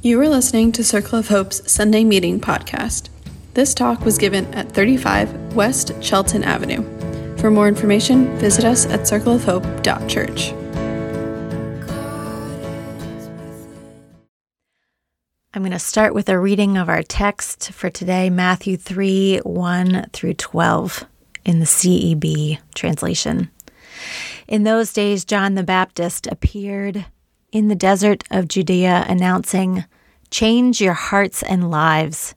You are listening to Circle of Hope's Sunday Meeting podcast. This talk was given at 35 West Shelton Avenue. For more information, visit us at circleofhope.church. I'm going to start with a reading of our text for today, Matthew 3 1 through 12 in the CEB translation. In those days, John the Baptist appeared in the desert of Judea, announcing, Change your hearts and lives.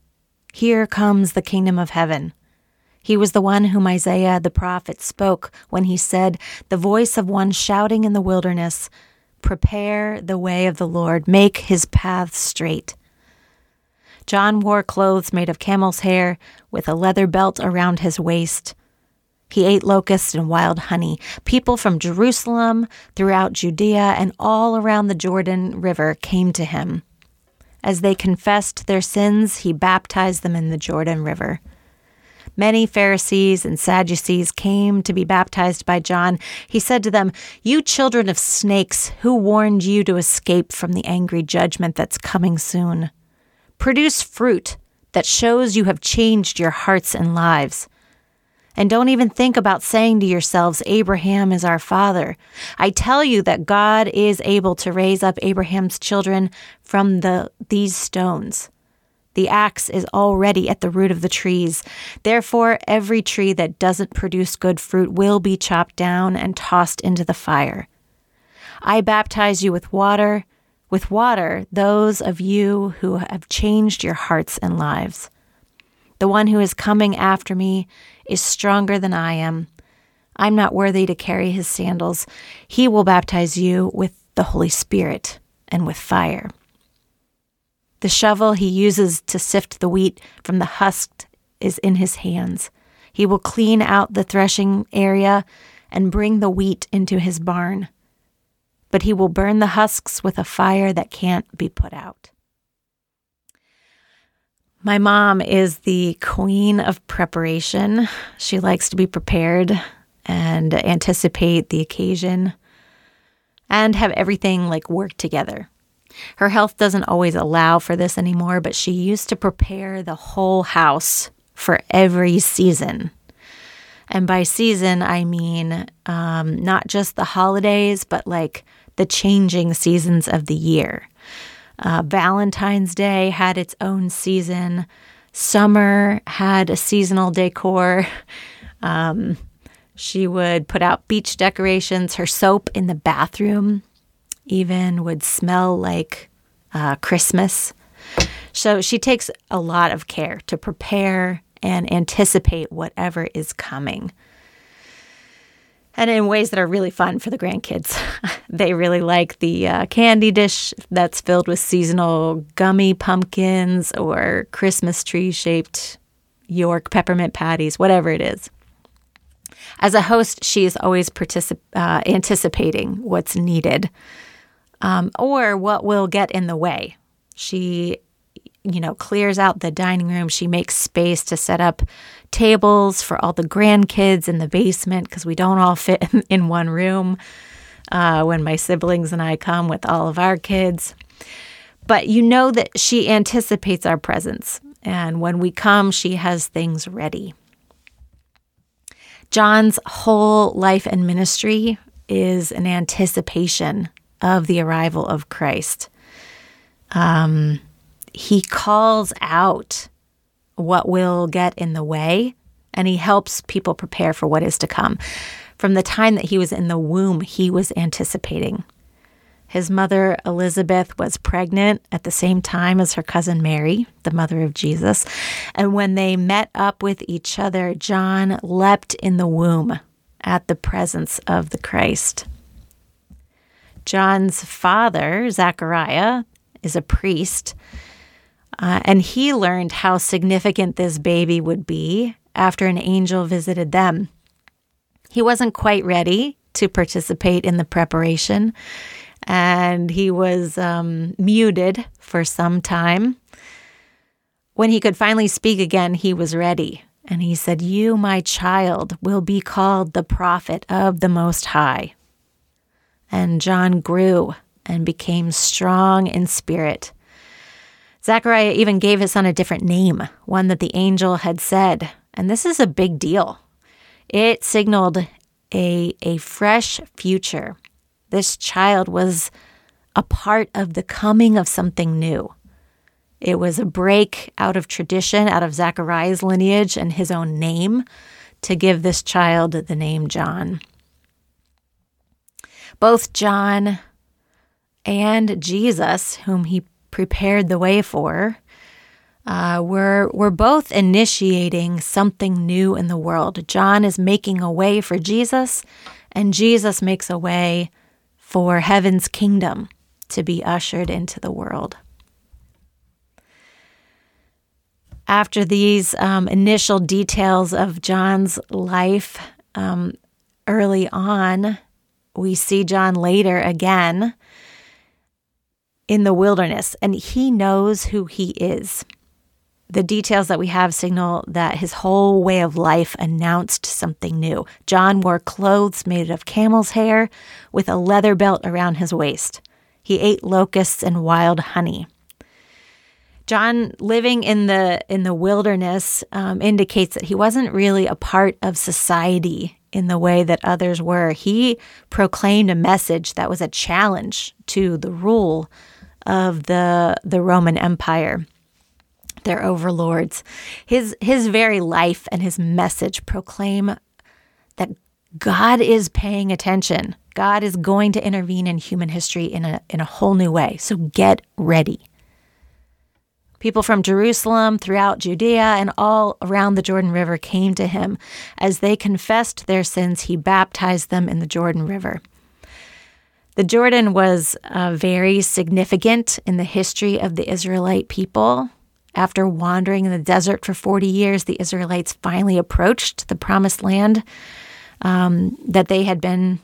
Here comes the kingdom of heaven. He was the one whom Isaiah the prophet spoke when he said, The voice of one shouting in the wilderness, Prepare the way of the Lord, make his paths straight. John wore clothes made of camel's hair, with a leather belt around his waist. He ate locusts and wild honey. People from Jerusalem, throughout Judea, and all around the Jordan River came to him. As they confessed their sins, he baptized them in the Jordan River. Many Pharisees and Sadducees came to be baptized by John. He said to them, You children of snakes, who warned you to escape from the angry judgment that's coming soon? Produce fruit that shows you have changed your hearts and lives. And don't even think about saying to yourselves, Abraham is our father. I tell you that God is able to raise up Abraham's children from the, these stones. The axe is already at the root of the trees. Therefore, every tree that doesn't produce good fruit will be chopped down and tossed into the fire. I baptize you with water, with water, those of you who have changed your hearts and lives. The one who is coming after me is stronger than I am. I'm not worthy to carry his sandals. He will baptize you with the Holy Spirit and with fire. The shovel he uses to sift the wheat from the husk is in his hands. He will clean out the threshing area and bring the wheat into his barn. But he will burn the husks with a fire that can't be put out. My mom is the queen of preparation. She likes to be prepared and anticipate the occasion and have everything like work together. Her health doesn't always allow for this anymore, but she used to prepare the whole house for every season. And by season, I mean um, not just the holidays, but like the changing seasons of the year. Uh, Valentine's Day had its own season. Summer had a seasonal decor. Um, she would put out beach decorations. Her soap in the bathroom even would smell like uh, Christmas. So she takes a lot of care to prepare and anticipate whatever is coming and in ways that are really fun for the grandkids. they really like the uh, candy dish that's filled with seasonal gummy pumpkins or Christmas tree shaped York peppermint patties, whatever it is. As a host, she is always particip- uh, anticipating what's needed um, or what will get in the way. She you know, clears out the dining room. She makes space to set up tables for all the grandkids in the basement because we don't all fit in, one room uh, when my siblings and I come with all of our kids. But you know that she anticipates our presence. And when we come, she has things ready. John's whole life and ministry is an anticipation of the arrival of Christ. Um, he calls out what will get in the way and he helps people prepare for what is to come. From the time that he was in the womb, he was anticipating. His mother, Elizabeth, was pregnant at the same time as her cousin Mary, the mother of Jesus. And when they met up with each other, John leapt in the womb at the presence of the Christ. John's father, Zachariah, is a priest uh, and he learned how significant this baby would be after an angel visited them. He wasn't quite ready to participate in the preparation, and he was um, muted for some time. When he could finally speak again, he was ready. And he said, You, my child, will be called the prophet of the Most High. And John grew and became strong in spirit Zechariah even gave his son a different name, one that the angel had said. And this is a big deal. It signaled a, a fresh future. This child was a part of the coming of something new. It was a break out of tradition, out of Zechariah's lineage and his own name, to give this child the name John. Both John and Jesus, whom he prepared the way for, uh, we're, we're both initiating something new in the world. John is making a way for Jesus, and Jesus makes a way for heaven's kingdom to be ushered into the world. After these um, initial details of John's life um, early on, we see John later again in the wilderness, and he knows who he is. The details that we have signal that his whole way of life announced something new. John wore clothes made of camel's hair with a leather belt around his waist. He ate locusts and wild honey. John living in the in the wilderness um, indicates that he wasn't really a part of society in the way that others were. He proclaimed a message that was a challenge to the rule of the the Roman Empire their overlords. His his very life and his message proclaim that God is paying attention. God is going to intervene in human history in a in a whole new way. So get ready. People from Jerusalem, throughout Judea, and all around the Jordan River came to him. As they confessed their sins, he baptized them in the Jordan River. The Jordan was uh, very significant in the history of the Israelite people. After wandering in the desert for 40 years, the Israelites finally approached the promised land um, that they had been,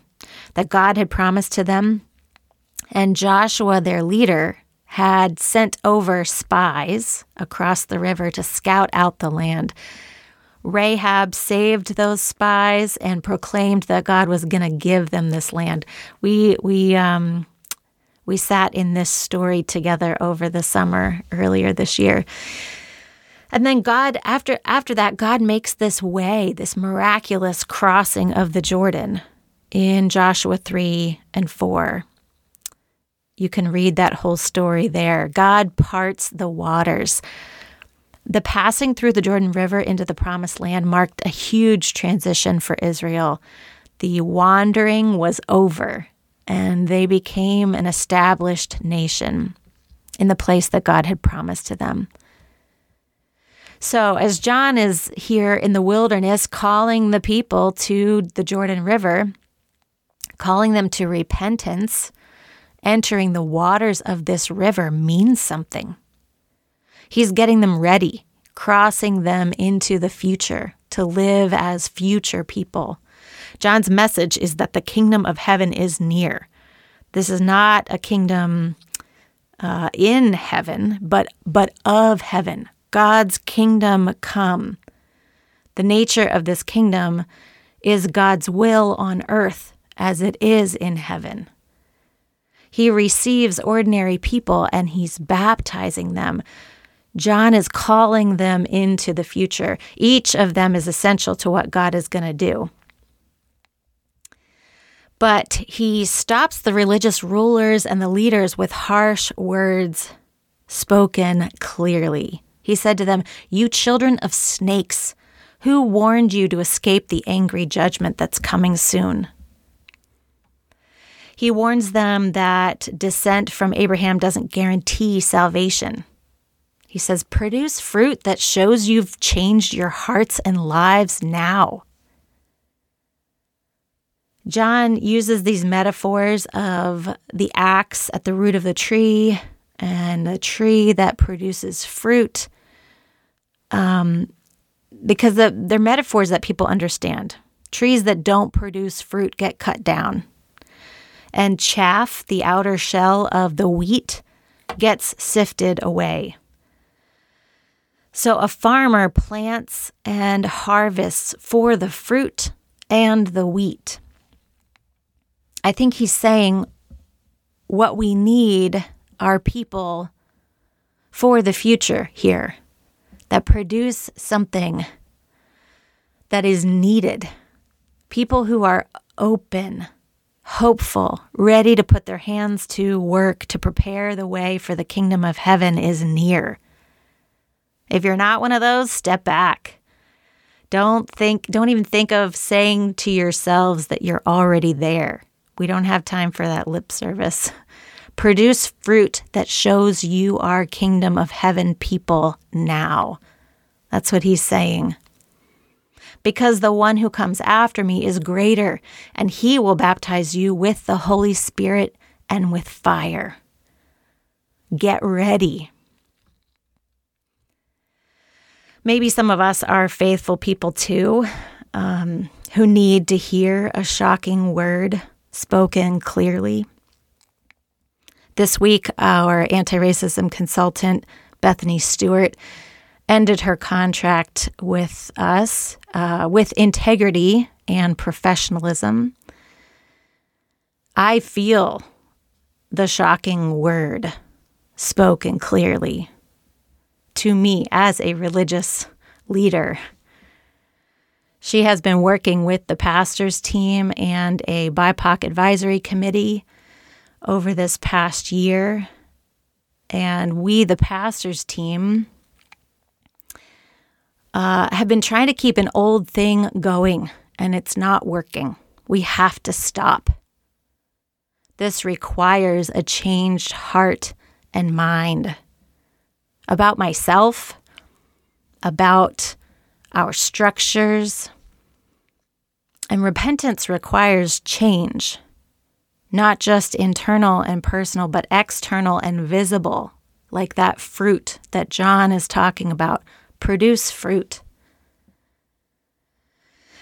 that God had promised to them. And Joshua, their leader, had sent over spies across the river to scout out the land. Rahab saved those spies and proclaimed that God was going to give them this land. We we um, we sat in this story together over the summer earlier this year. And then God after after that God makes this way, this miraculous crossing of the Jordan in Joshua 3 and 4. You can read that whole story there. God parts the waters. The passing through the Jordan River into the promised land marked a huge transition for Israel. The wandering was over and they became an established nation in the place that God had promised to them. So, as John is here in the wilderness calling the people to the Jordan River, calling them to repentance, entering the waters of this river means something. He's getting them ready, crossing them into the future to live as future people. John's message is that the kingdom of heaven is near. This is not a kingdom uh, in heaven, but but of heaven. God's kingdom come. The nature of this kingdom is God's will on earth as it is in heaven. He receives ordinary people and he's baptizing them. John is calling them into the future. Each of them is essential to what God is going to do. But he stops the religious rulers and the leaders with harsh words spoken clearly. He said to them, You children of snakes, who warned you to escape the angry judgment that's coming soon? He warns them that descent from Abraham doesn't guarantee salvation. He says, Produce fruit that shows you've changed your hearts and lives now. John uses these metaphors of the axe at the root of the tree and a tree that produces fruit um, because the, they're metaphors that people understand. Trees that don't produce fruit get cut down. And chaff, the outer shell of the wheat, gets sifted away. So a farmer plants and harvests for the fruit and the wheat. I think he's saying what we need are people for the future here that produce something that is needed. People who are open, hopeful, ready to put their hands to work to prepare the way for the kingdom of heaven is near. If you're not one of those, step back. Don't think don't even think of saying to yourselves that you're already there. We don't have time for that lip service. Produce fruit that shows you are kingdom of heaven people now. That's what he's saying. Because the one who comes after me is greater, and he will baptize you with the Holy Spirit and with fire. Get ready. Maybe some of us are faithful people too, um, who need to hear a shocking word spoken clearly. This week, our anti racism consultant, Bethany Stewart, ended her contract with us uh, with integrity and professionalism. I feel the shocking word spoken clearly to me as a religious leader. She has been working with the pastor's team and a BIPOC advisory committee over this past year. And we, the pastor's team, uh, have been trying to keep an old thing going, and it's not working. We have to stop. This requires a changed heart and mind about myself, about our structures. And repentance requires change, not just internal and personal, but external and visible, like that fruit that John is talking about produce fruit.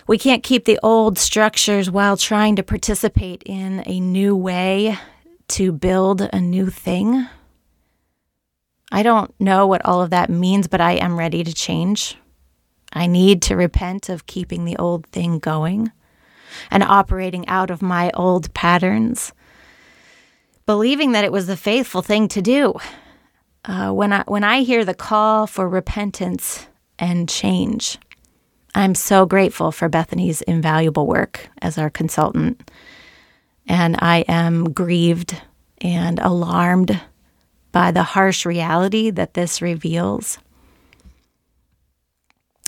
We can't keep the old structures while trying to participate in a new way to build a new thing. I don't know what all of that means, but I am ready to change. I need to repent of keeping the old thing going and operating out of my old patterns, believing that it was the faithful thing to do uh, when I when I hear the call for repentance and change, I'm so grateful for Bethany's invaluable work as our consultant, and I am grieved and alarmed by the harsh reality that this reveals.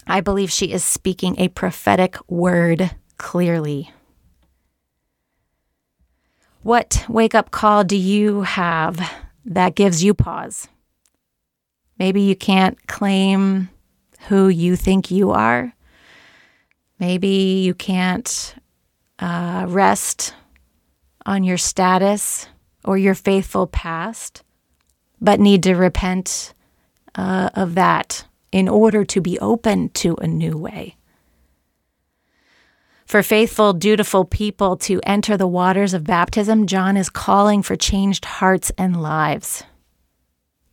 I believe she is speaking a prophetic word clearly. What wake up call do you have that gives you pause? Maybe you can't claim who you think you are. Maybe you can't uh, rest on your status or your faithful past, but need to repent uh, of that in order to be open to a new way. For faithful, dutiful people to enter the waters of baptism, John is calling for changed hearts and lives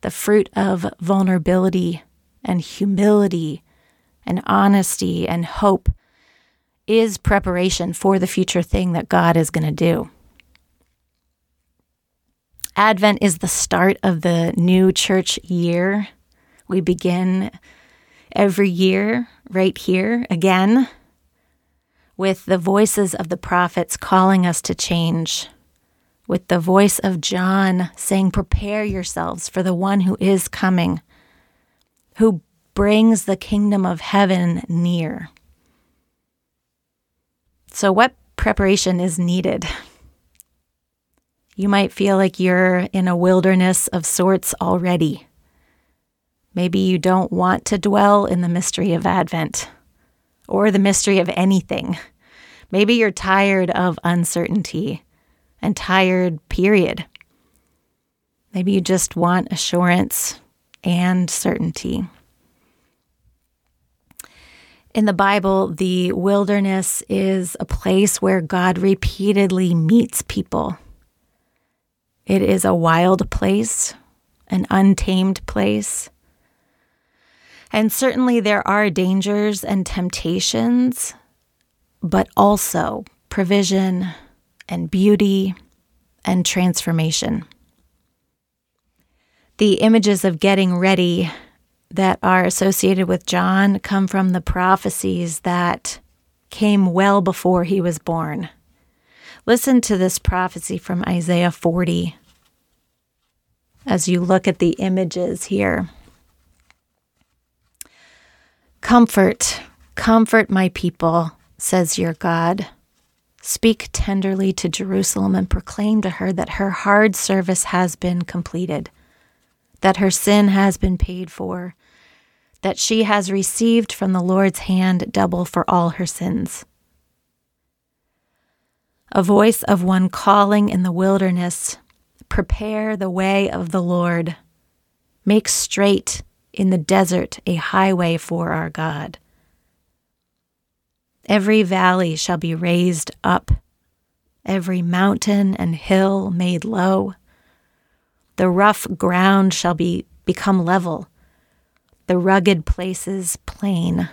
the fruit of vulnerability and humility and honesty and hope is preparation for the future thing that God is going to do. Advent is the start of the new church year. We begin every year right here again with the voices of the prophets calling us to change with the voice of John saying, Prepare yourselves for the one who is coming, who brings the kingdom of heaven near. So, what preparation is needed? You might feel like you're in a wilderness of sorts already. Maybe you don't want to dwell in the mystery of Advent or the mystery of anything. Maybe you're tired of uncertainty and tired, period. Maybe you just want assurance and certainty. In the Bible, the wilderness is a place where God repeatedly meets people. It is a wild place, an untamed place. And certainly there are dangers and temptations, but also provision and beauty and transformation. The images of getting ready that are associated with John come from the prophecies that came well before he was born. Listen to this prophecy from Isaiah 40 as you look at the images here. Comfort, comfort my people, says your God. Speak tenderly to Jerusalem and proclaim to her that her hard service has been completed, that her sin has been paid for, that she has received from the Lord's hand double for all her sins. A voice of one calling in the wilderness Prepare the way of the Lord. Make straight in the desert a highway for our God. Every valley shall be raised up, every mountain and hill made low. The rough ground shall be become level, the rugged places plain.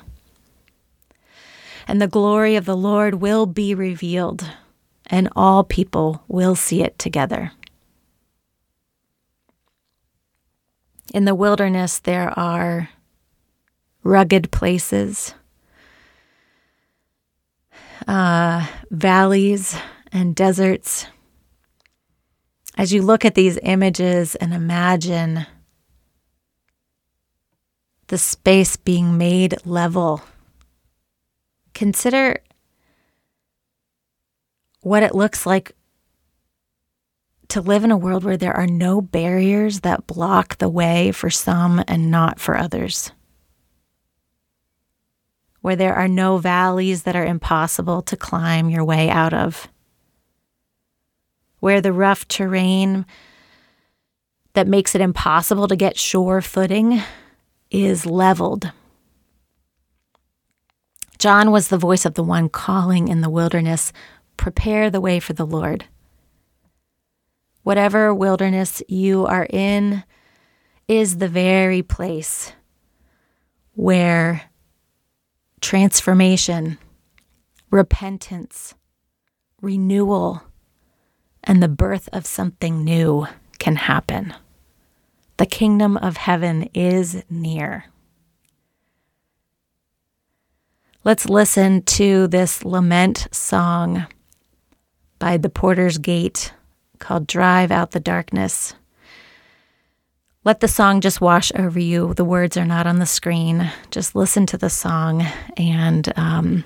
And the glory of the Lord will be revealed, and all people will see it together. In the wilderness, there are rugged places uh, valleys and deserts. As you look at these images and imagine the space being made level, consider what it looks like to live in a world where there are no barriers that block the way for some and not for others where there are no valleys that are impossible to climb your way out of, where the rough terrain that makes it impossible to get sure footing is leveled. John was the voice of the one calling in the wilderness, Prepare the way for the Lord. Whatever wilderness you are in is the very place where transformation, repentance, renewal, and the birth of something new can happen. The kingdom of heaven is near. Let's listen to this lament song by the Porter's Gate called Drive Out the Darkness. Let the song just wash over you. The words are not on the screen. Just listen to the song and um,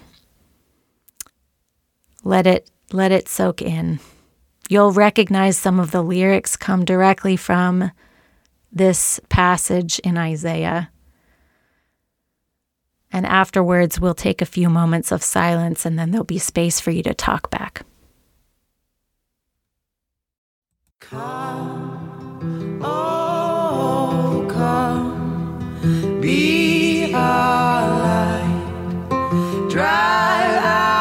let it let it soak in. You'll recognize some of the lyrics come directly from this passage in Isaiah. And afterwards, we'll take a few moments of silence and then there'll be space for you to talk back. Come. Be our light. Drive out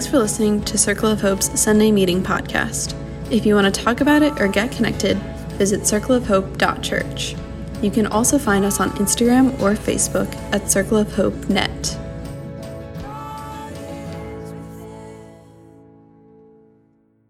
Thanks for listening to Circle of Hope's Sunday Meeting Podcast. If you want to talk about it or get connected, visit circleofhope.church. You can also find us on Instagram or Facebook at Circle of Hope Net.